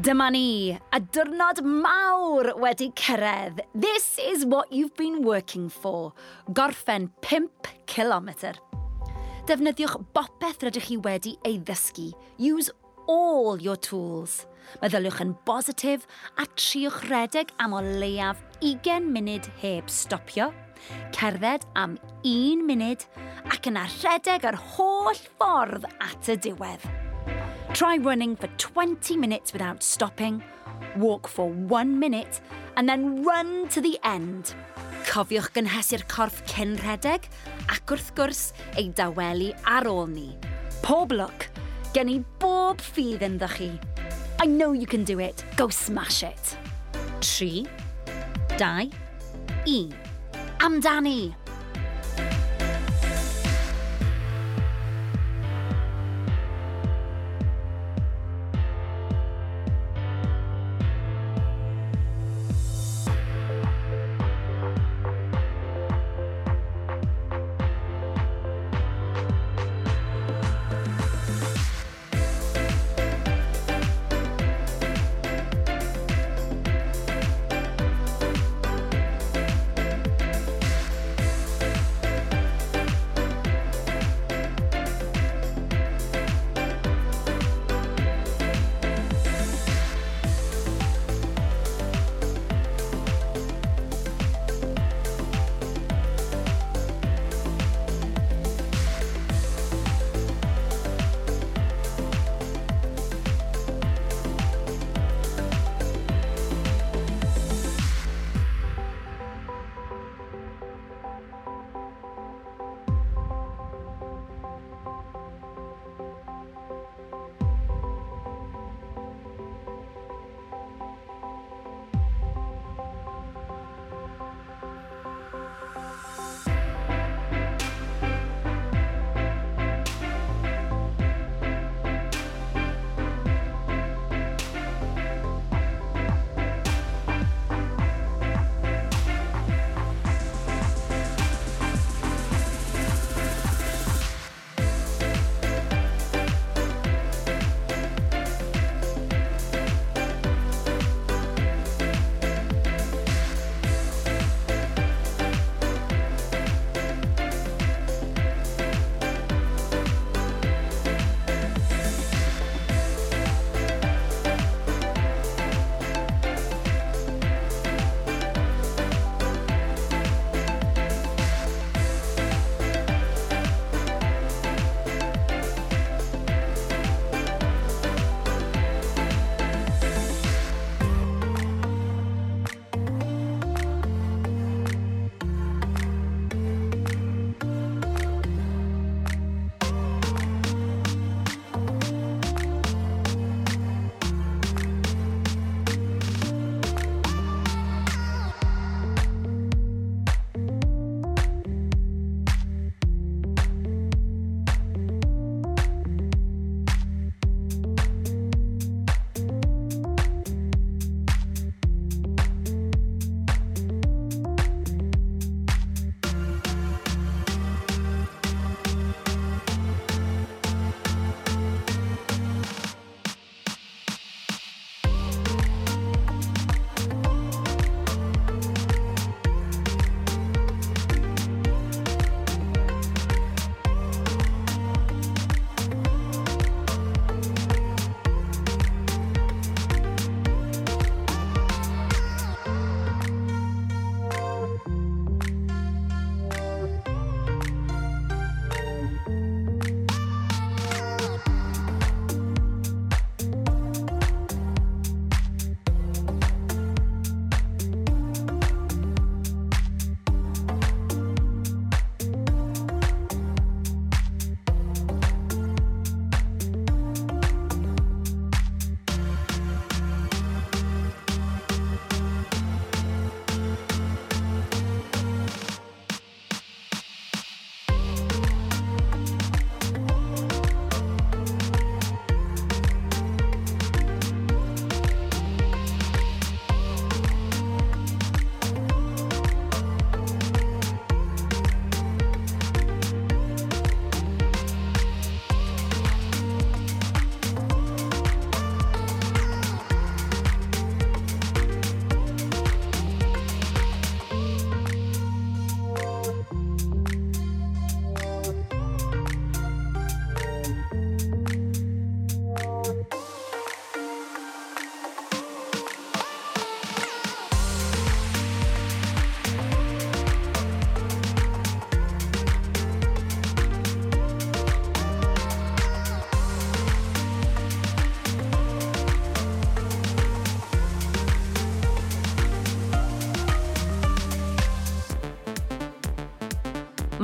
Dyma ni, a diwrnod mawr wedi cyrraedd. This is what you've been working for. Gorffen 5 km. Defnyddiwch bopeth rydych chi wedi ei ddysgu. Use all your tools. Meddyliwch yn bositif a triwch redeg am o leiaf 20 munud heb stopio, cerdded am 1 munud ac yna rhedeg yr holl ffordd at y diwedd. Try running for 20 minutes without stopping, walk for one minute, and then run to the end. Cofiwch gynhesu'r corff cyn rhedeg ac wrth gwrs ei dawelu ar ôl ni. Pob look, gen i bob ffydd ynddo chi. I know you can do it, go smash it. 3, 2, 1. Amdani!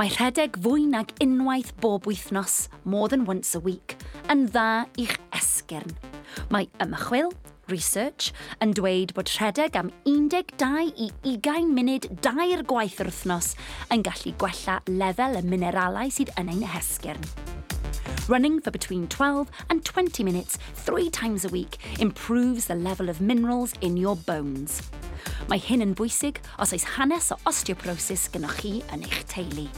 Mae rhedeg fwy nag unwaith bob wythnos, more than once a week, yn dda i'ch esgyrn. Mae ymchwil, research, yn dweud bod rhedeg am 12 i 20 munud dair gwaith yr wythnos yn gallu gwella lefel y mineralau sydd yn ein hesgyrn. Running for between 12 and 20 minutes three times a week improves the level of minerals in your bones. Mae hyn yn bwysig os oes hanes o osteoporosis gynnwch chi yn eich teulu.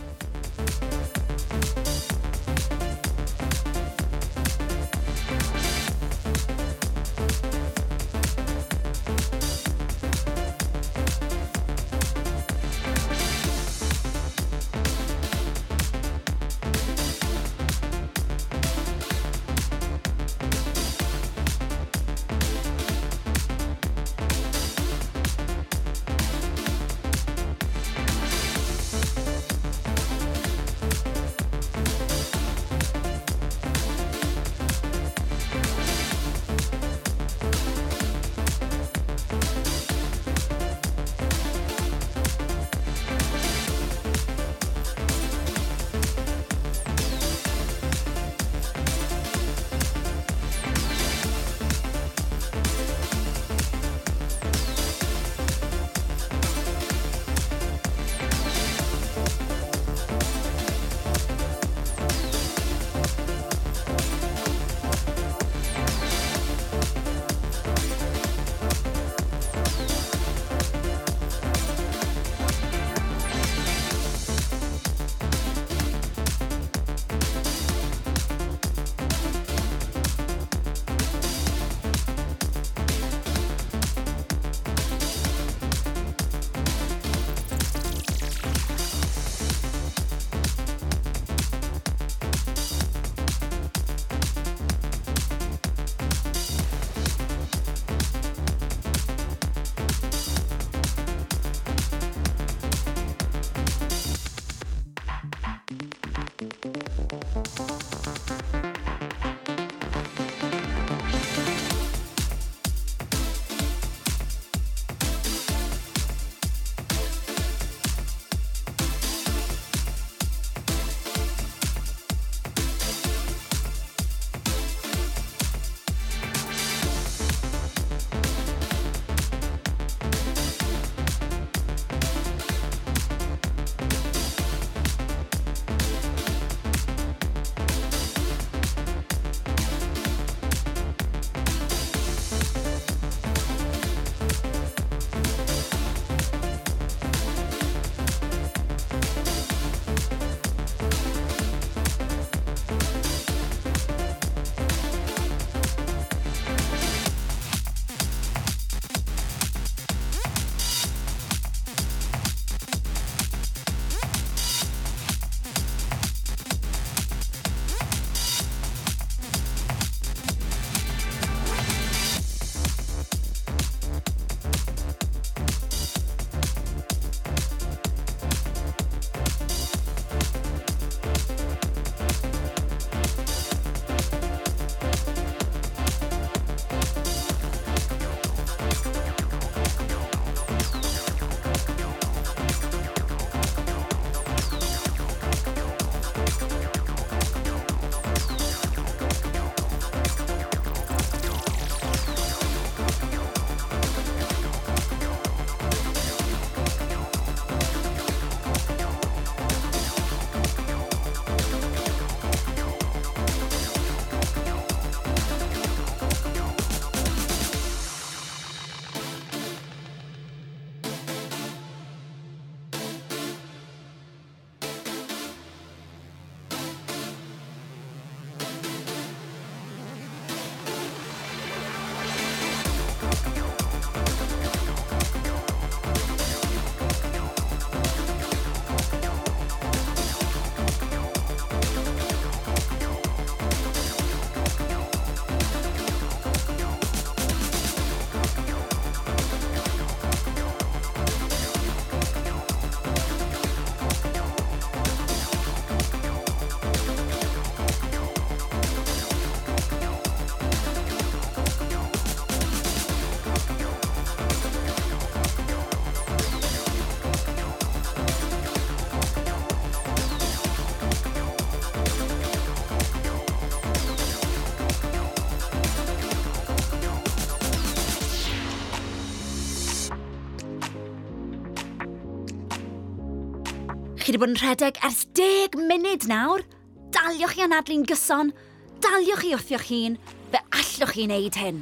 Chi wedi bod yn rhedeg ers deg munud nawr. Daliwch chi anadlu'n gyson. Daliwch chi wrthio'ch hun. Fe allwch chi wneud hyn.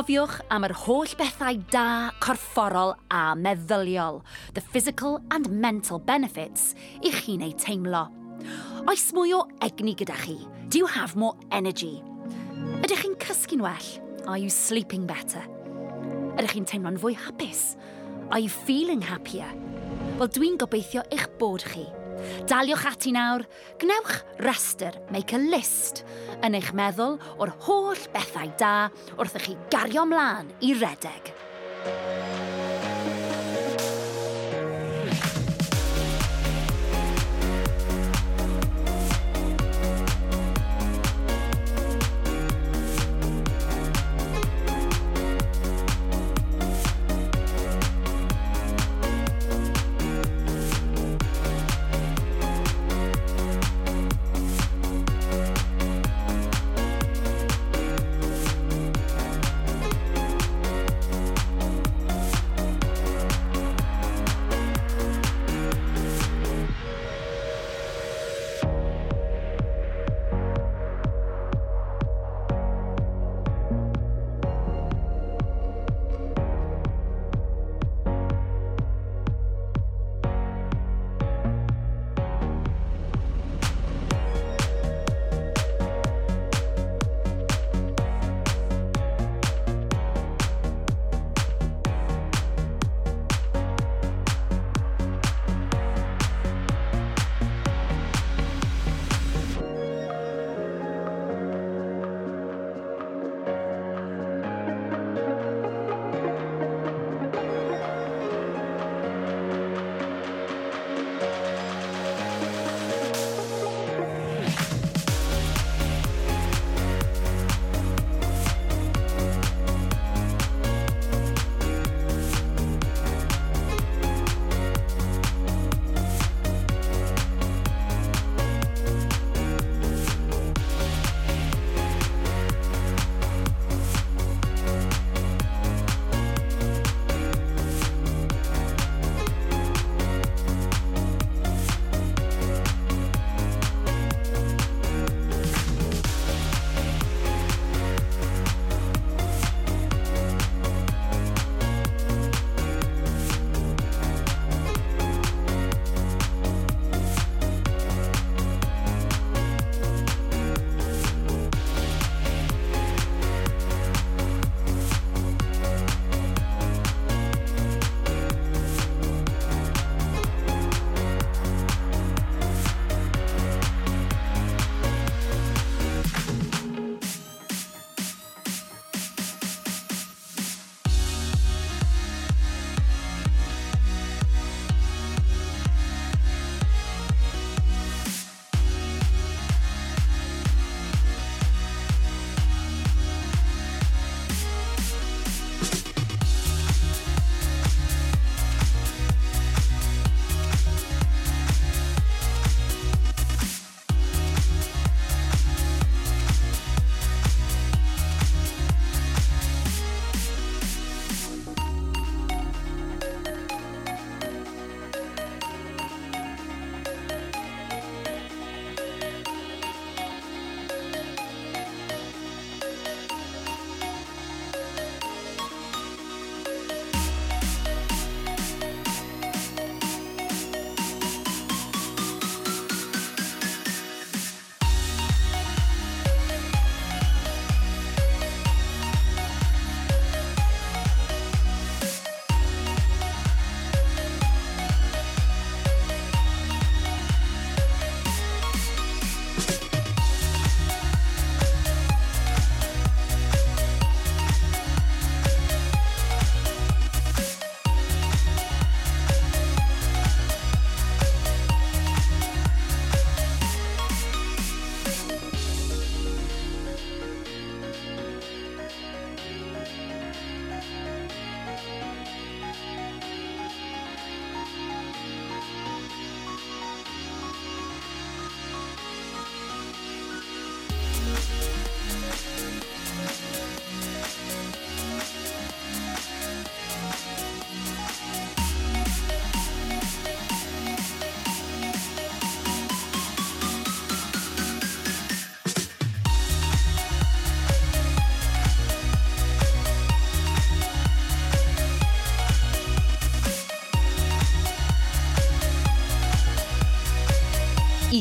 Cofiwch am yr holl bethau da, corfforol a meddyliol, the physical and mental benefits i chi'n ei teimlo. Oes mwy o egni gyda chi? Do you have more energy? Ydych chi'n cysgu'n well? Are you sleeping better? Ydych chi'n teimlo'n fwy hapus? Are you feeling happier? Wel, dwi'n gobeithio eich bod chi – Daliwch ati nawr, gnewch raster, make a list, yn eich meddwl o'r holl bethau da wrth i chi gario mlaen i redeg.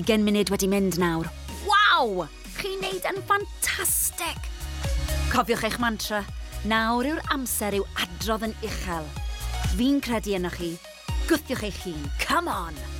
20 munud wedi mynd nawr. Waw! Chi'n neud yn ffantastig! Cofiwch eich mantra, nawr yw'r amser i'w adrodd yn uchel. Fi'n credu yno chi. Gwthiwch eich hun. Come on!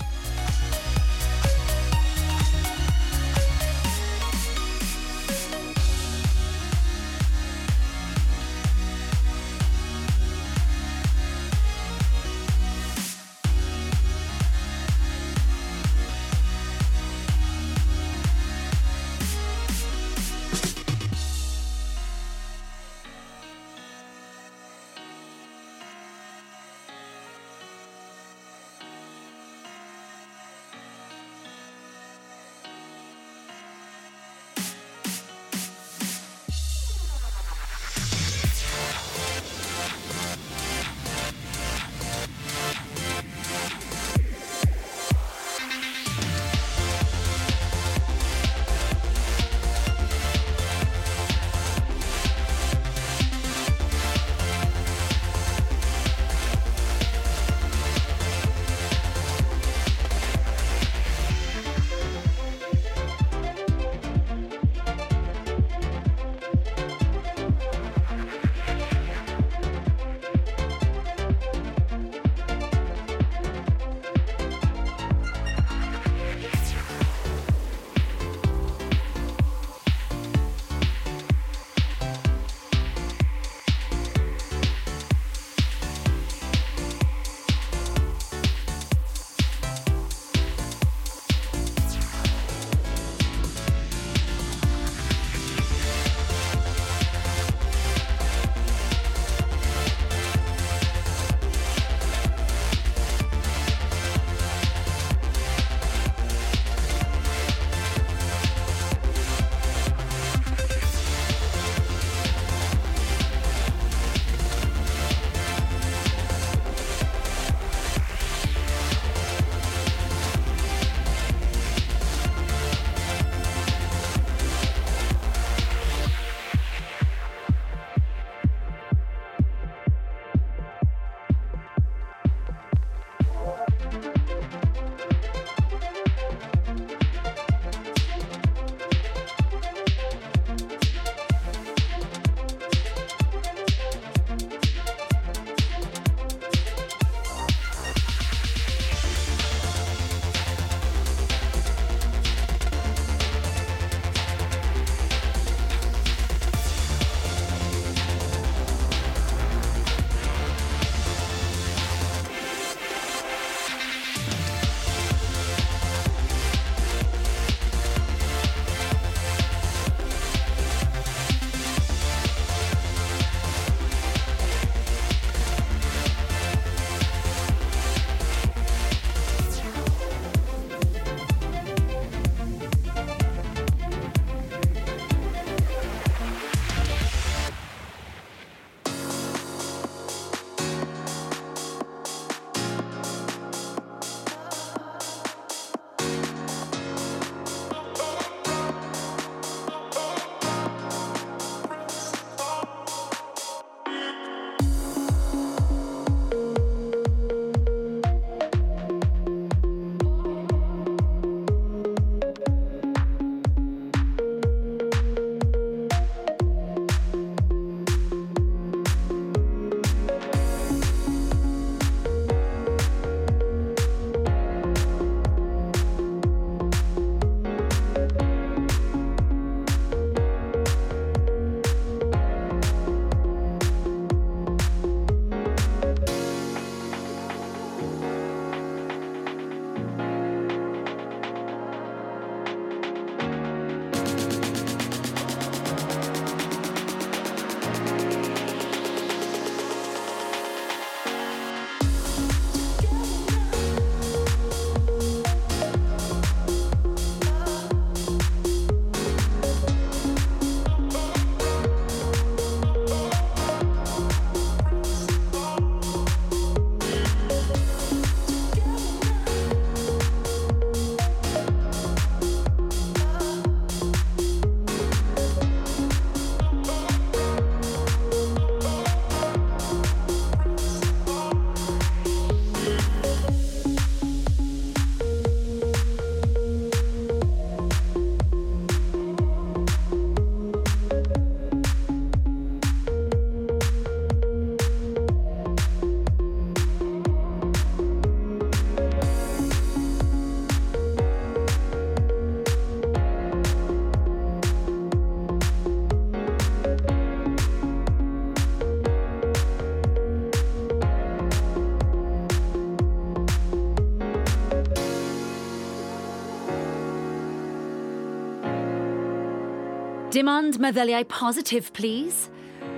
Dim ond meddyliau positif, please.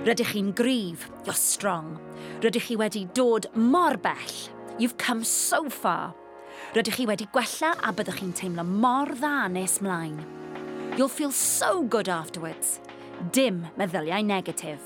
Rydych chi'n gryf, you're strong. Rydych chi wedi dod mor bell, you've come so far. Rydych chi wedi gwella a byddwch chi'n teimlo mor dda nes mlaen. You'll feel so good afterwards. Dim meddyliau negatif.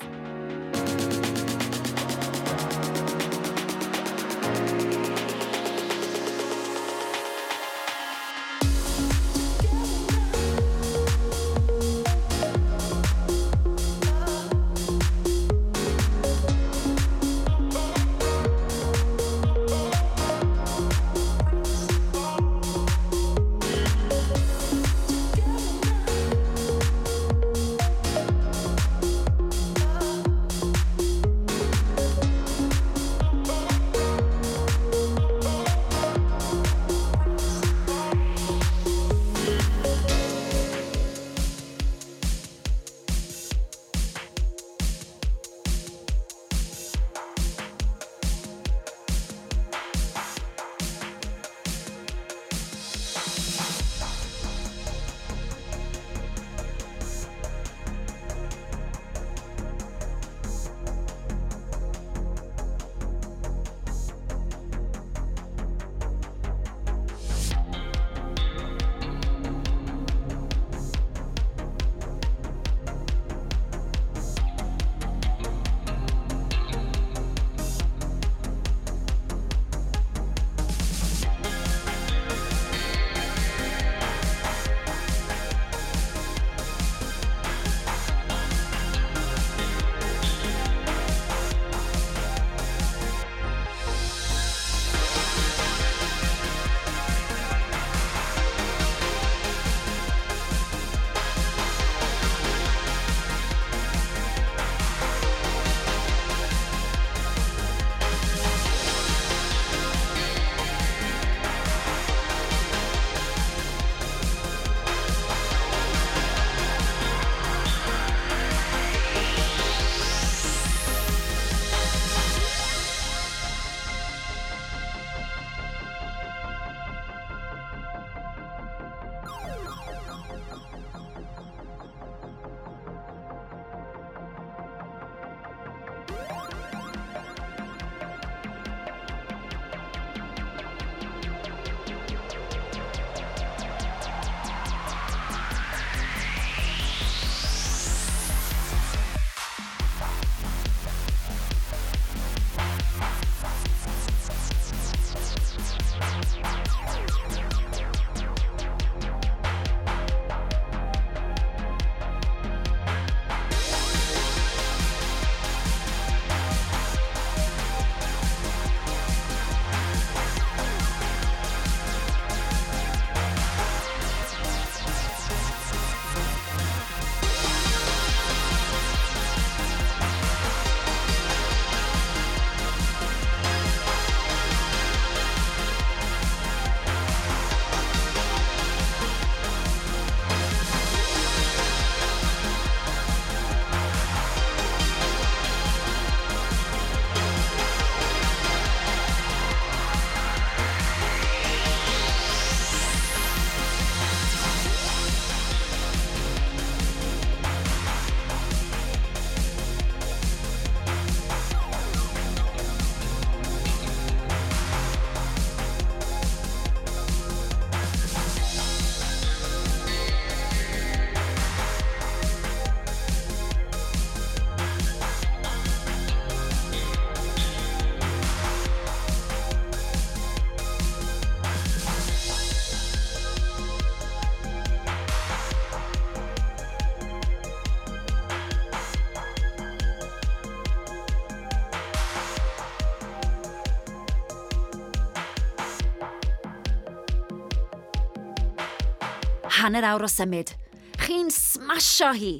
hanner awr o symud. Chi'n smasho hi!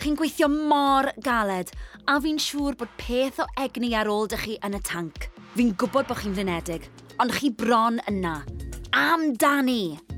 Chi'n gweithio mor galed, a fi'n siŵr bod peth o egni ar ôl dych chi yn y tanc. Fi'n gwybod bod chi'n flinedig, ond chi bron yna. Amdani!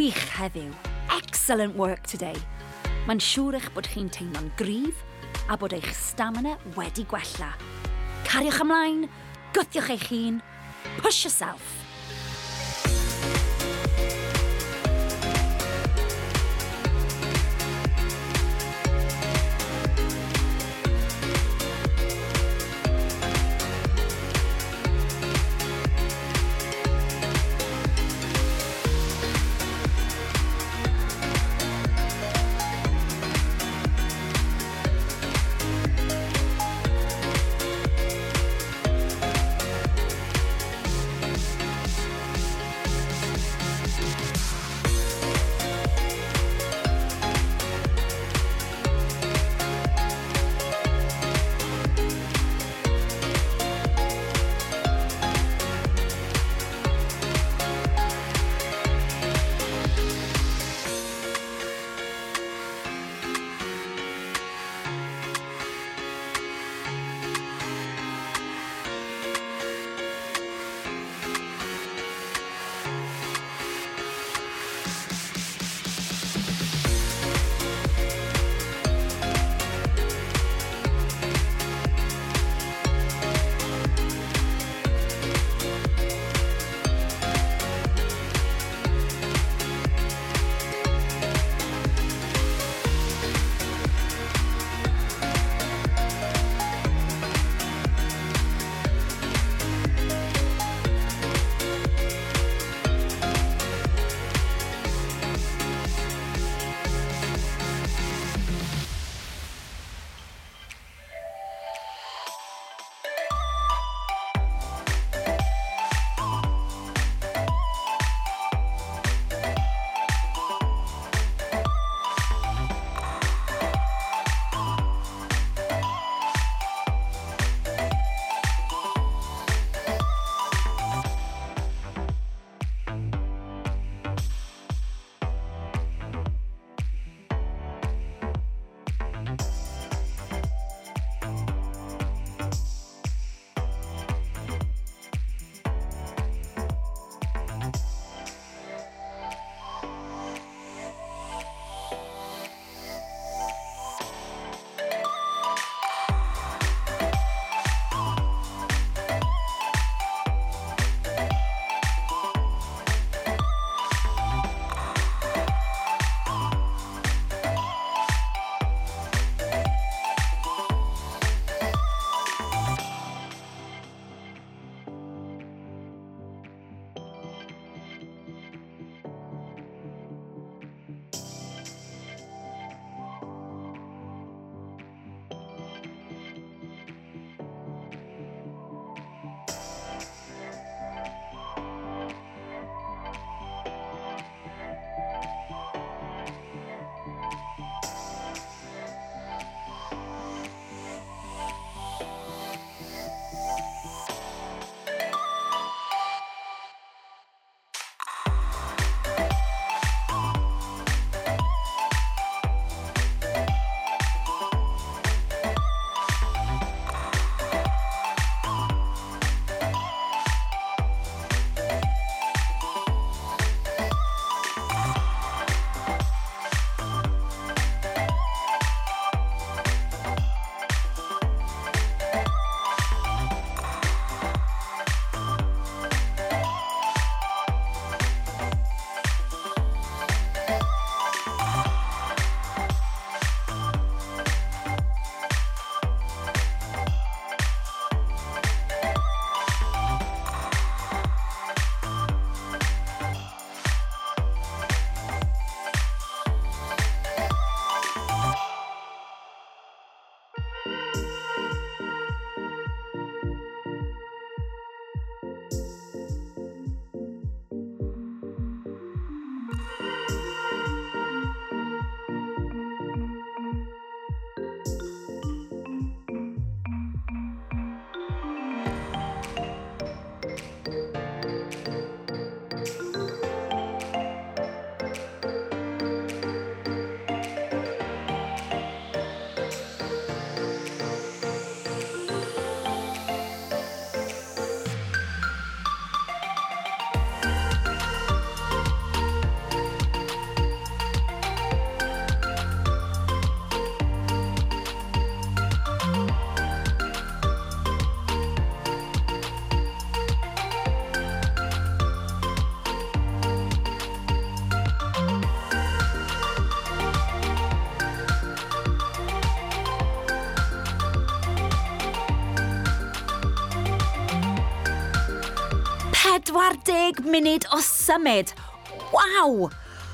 wych heddiw. Excellent work today. Mae'n siŵr eich bod chi'n teimlo'n gryf a bod eich stamina wedi gwella. Cariwch ymlaen, gwthiwch eich hun, push yourself. 40 munud o symud. Waw!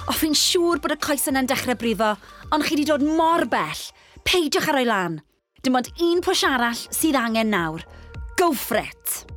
O, fi'n siŵr bod y coes yna'n dechrau brifo, ond chi wedi dod mor bell. Peidiwch ar o'i lan. Dim ond un pwys arall sydd angen nawr. Go for it!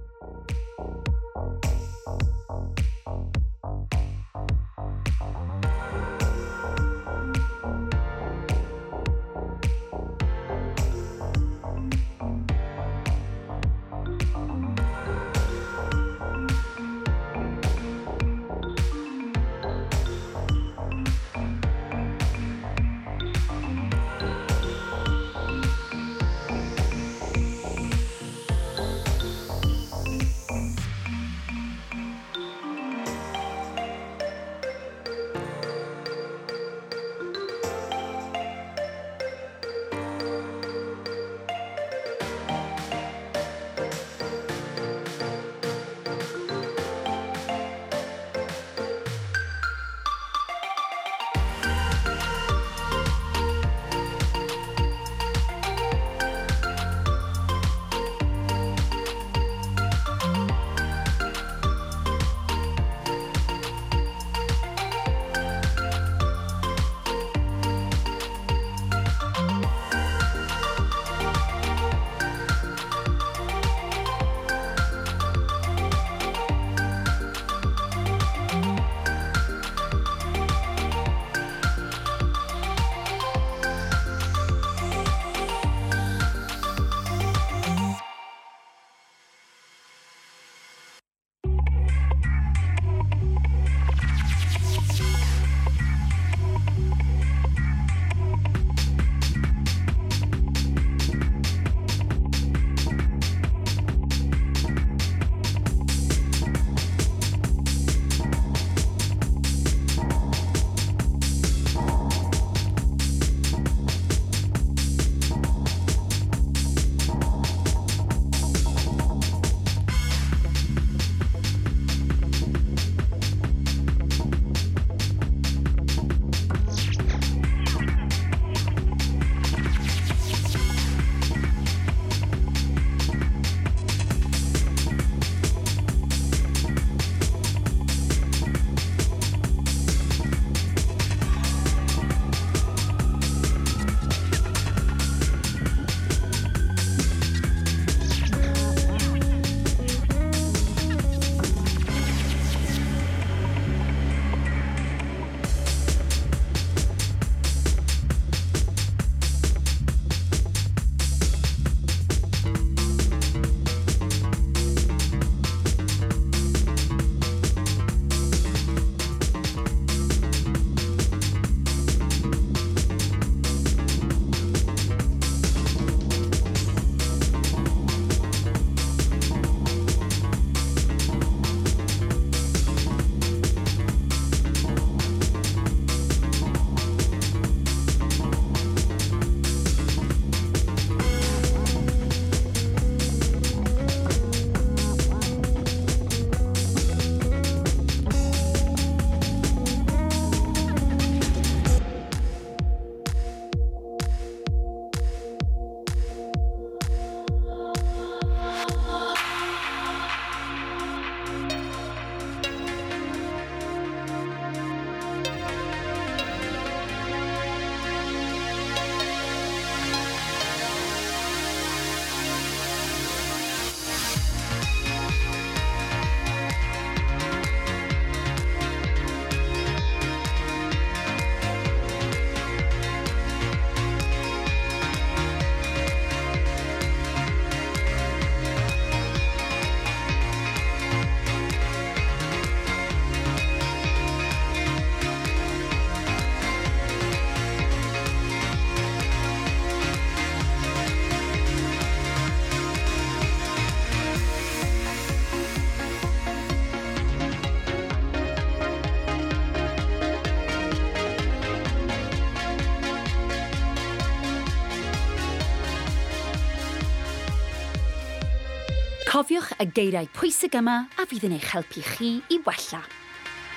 Cofiwch y geiriau pwysig yma a fydd yn eich helpu chi i wella.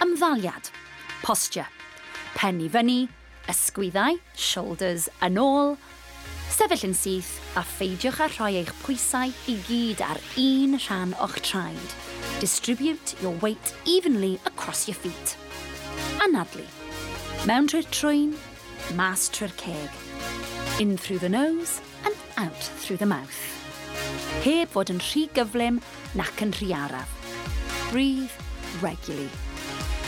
Ymddaliad, posture, pen i fyny, ysgwyddau, shoulders yn ôl, sefyll yn syth a pheidiwch â rhoi eich pwysau i gyd ar un rhan o'ch traed. Distribute your weight evenly across your feet. Anadlu. Mewn trwy'r trwyn, mas trwy'r ceg. In through the nose and out through the mouth heb fod yn rhy gyflym nac yn rhy araf. Breathe regularly.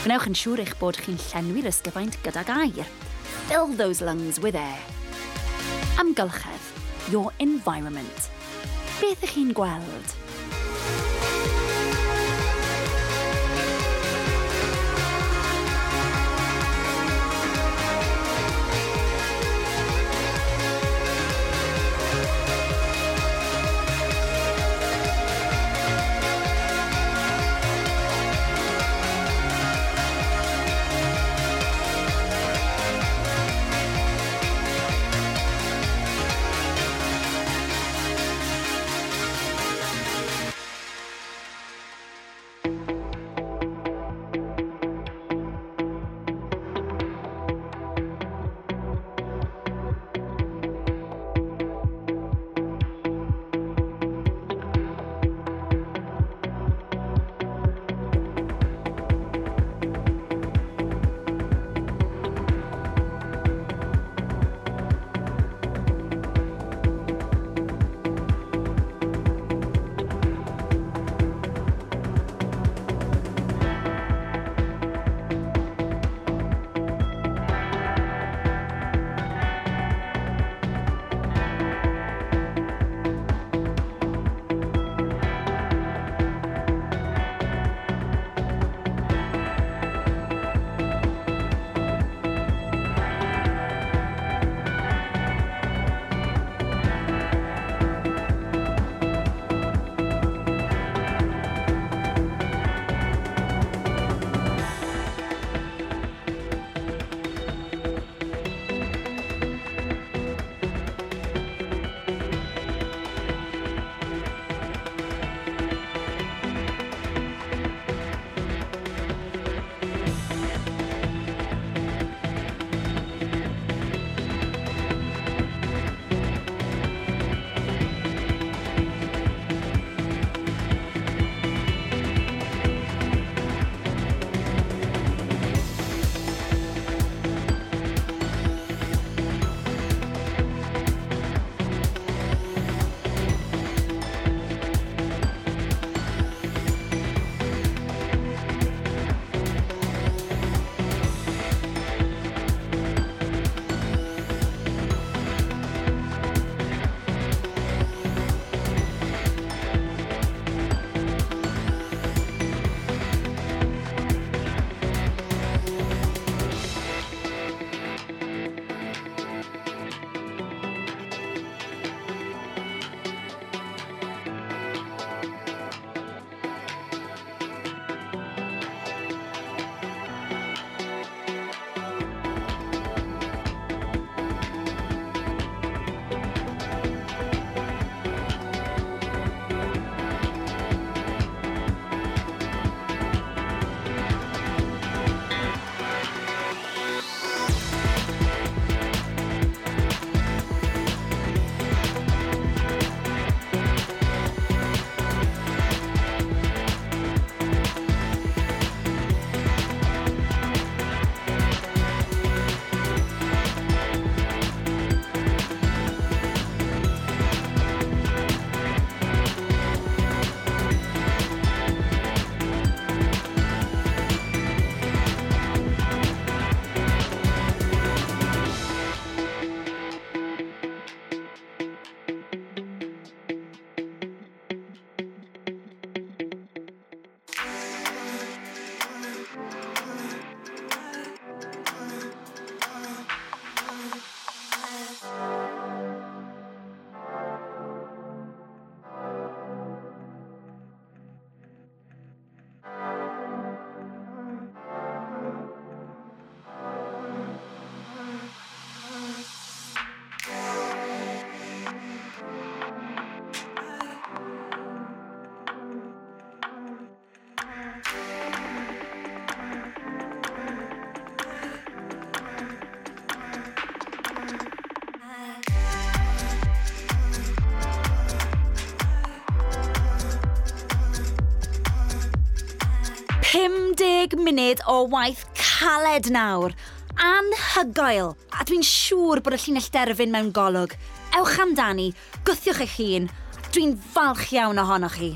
Gwnewch yn siŵr eich bod chi'n llenwi'r ysgyfaint gydag air. Fill those lungs with air. Amgylchedd, your environment. Beth ych chi'n gweld? 20 munud o waith caled nawr. Anhygoel! A dwi'n siŵr bod y llinell derfyn mewn golwg. Ewch amdani, gwthiwch eich hun. Dwi'n falch iawn ohonoch chi.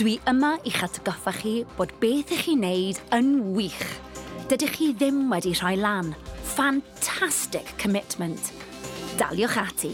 Dwi yma i'ch atgoffa chi bod beth ych chi'n neud yn wych. Dydych chi ddim wedi rhoi lan. Fantastic commitment. Daliwch ati.